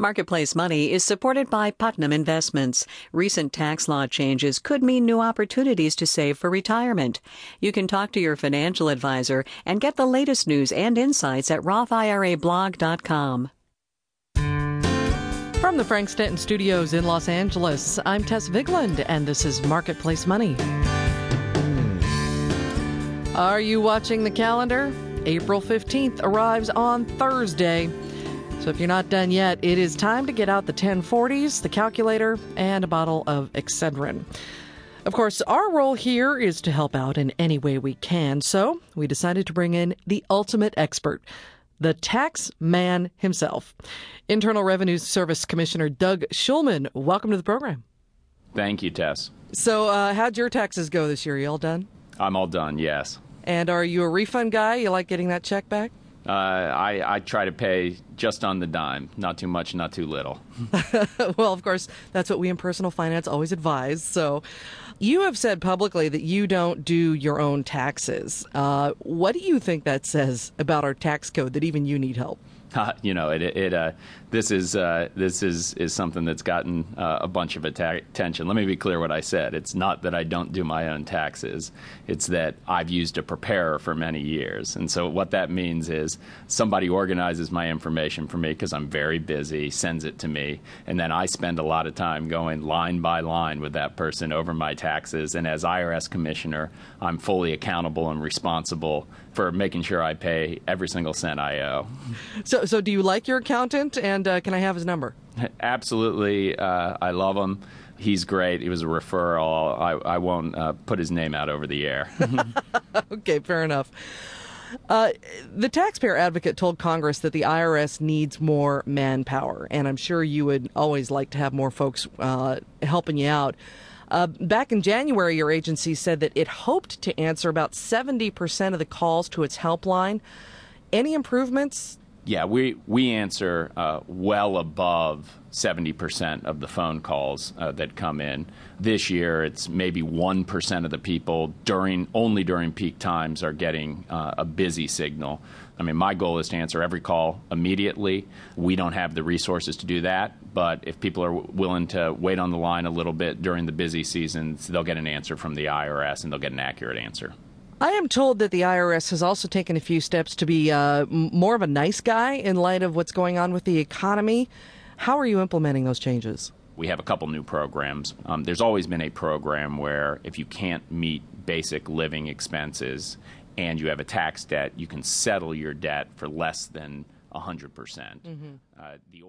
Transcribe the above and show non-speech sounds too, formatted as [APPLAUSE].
Marketplace Money is supported by Putnam Investments. Recent tax law changes could mean new opportunities to save for retirement. You can talk to your financial advisor and get the latest news and insights at RothIRAblog.com. From the Frank Stanton Studios in Los Angeles, I'm Tess Vigeland, and this is Marketplace Money. Are you watching the calendar? April 15th arrives on Thursday. So if you're not done yet, it is time to get out the 1040s, the calculator, and a bottle of Excedrin. Of course, our role here is to help out in any way we can, so we decided to bring in the ultimate expert, the tax man himself. Internal Revenue Service Commissioner Doug Shulman, welcome to the program. Thank you, Tess. So, uh, how'd your taxes go this year? You all done? I'm all done, yes. And are you a refund guy? You like getting that check back? Uh, I, I try to pay just on the dime, not too much, not too little. [LAUGHS] well, of course, that's what we in personal finance always advise. So, you have said publicly that you don't do your own taxes. Uh, what do you think that says about our tax code that even you need help? You know, it, it uh, this is uh, this is is something that's gotten uh, a bunch of atta- attention. Let me be clear what I said. It's not that I don't do my own taxes. It's that I've used a preparer for many years, and so what that means is somebody organizes my information for me because I'm very busy, sends it to me, and then I spend a lot of time going line by line with that person over my taxes. And as IRS commissioner, I'm fully accountable and responsible for making sure I pay every single cent I owe. So, so do you like your accountant? And uh, can I have his number? [LAUGHS] Absolutely, uh, I love him. He's great. He was a referral. I, I won't uh, put his name out over the air. [LAUGHS] [LAUGHS] okay, fair enough. Uh, the taxpayer advocate told Congress that the IRS needs more manpower, and I'm sure you would always like to have more folks uh, helping you out. Uh, back in January, your agency said that it hoped to answer about 70% of the calls to its helpline. Any improvements? Yeah, we we answer uh, well above seventy percent of the phone calls uh, that come in. This year, it's maybe one percent of the people during only during peak times are getting uh, a busy signal. I mean, my goal is to answer every call immediately. We don't have the resources to do that, but if people are willing to wait on the line a little bit during the busy seasons, they'll get an answer from the IRS and they'll get an accurate answer. I am told that the IRS has also taken a few steps to be uh, more of a nice guy in light of what's going on with the economy. How are you implementing those changes? We have a couple new programs. Um, there's always been a program where if you can't meet basic living expenses and you have a tax debt, you can settle your debt for less than 100%. percent mm hmm uh, the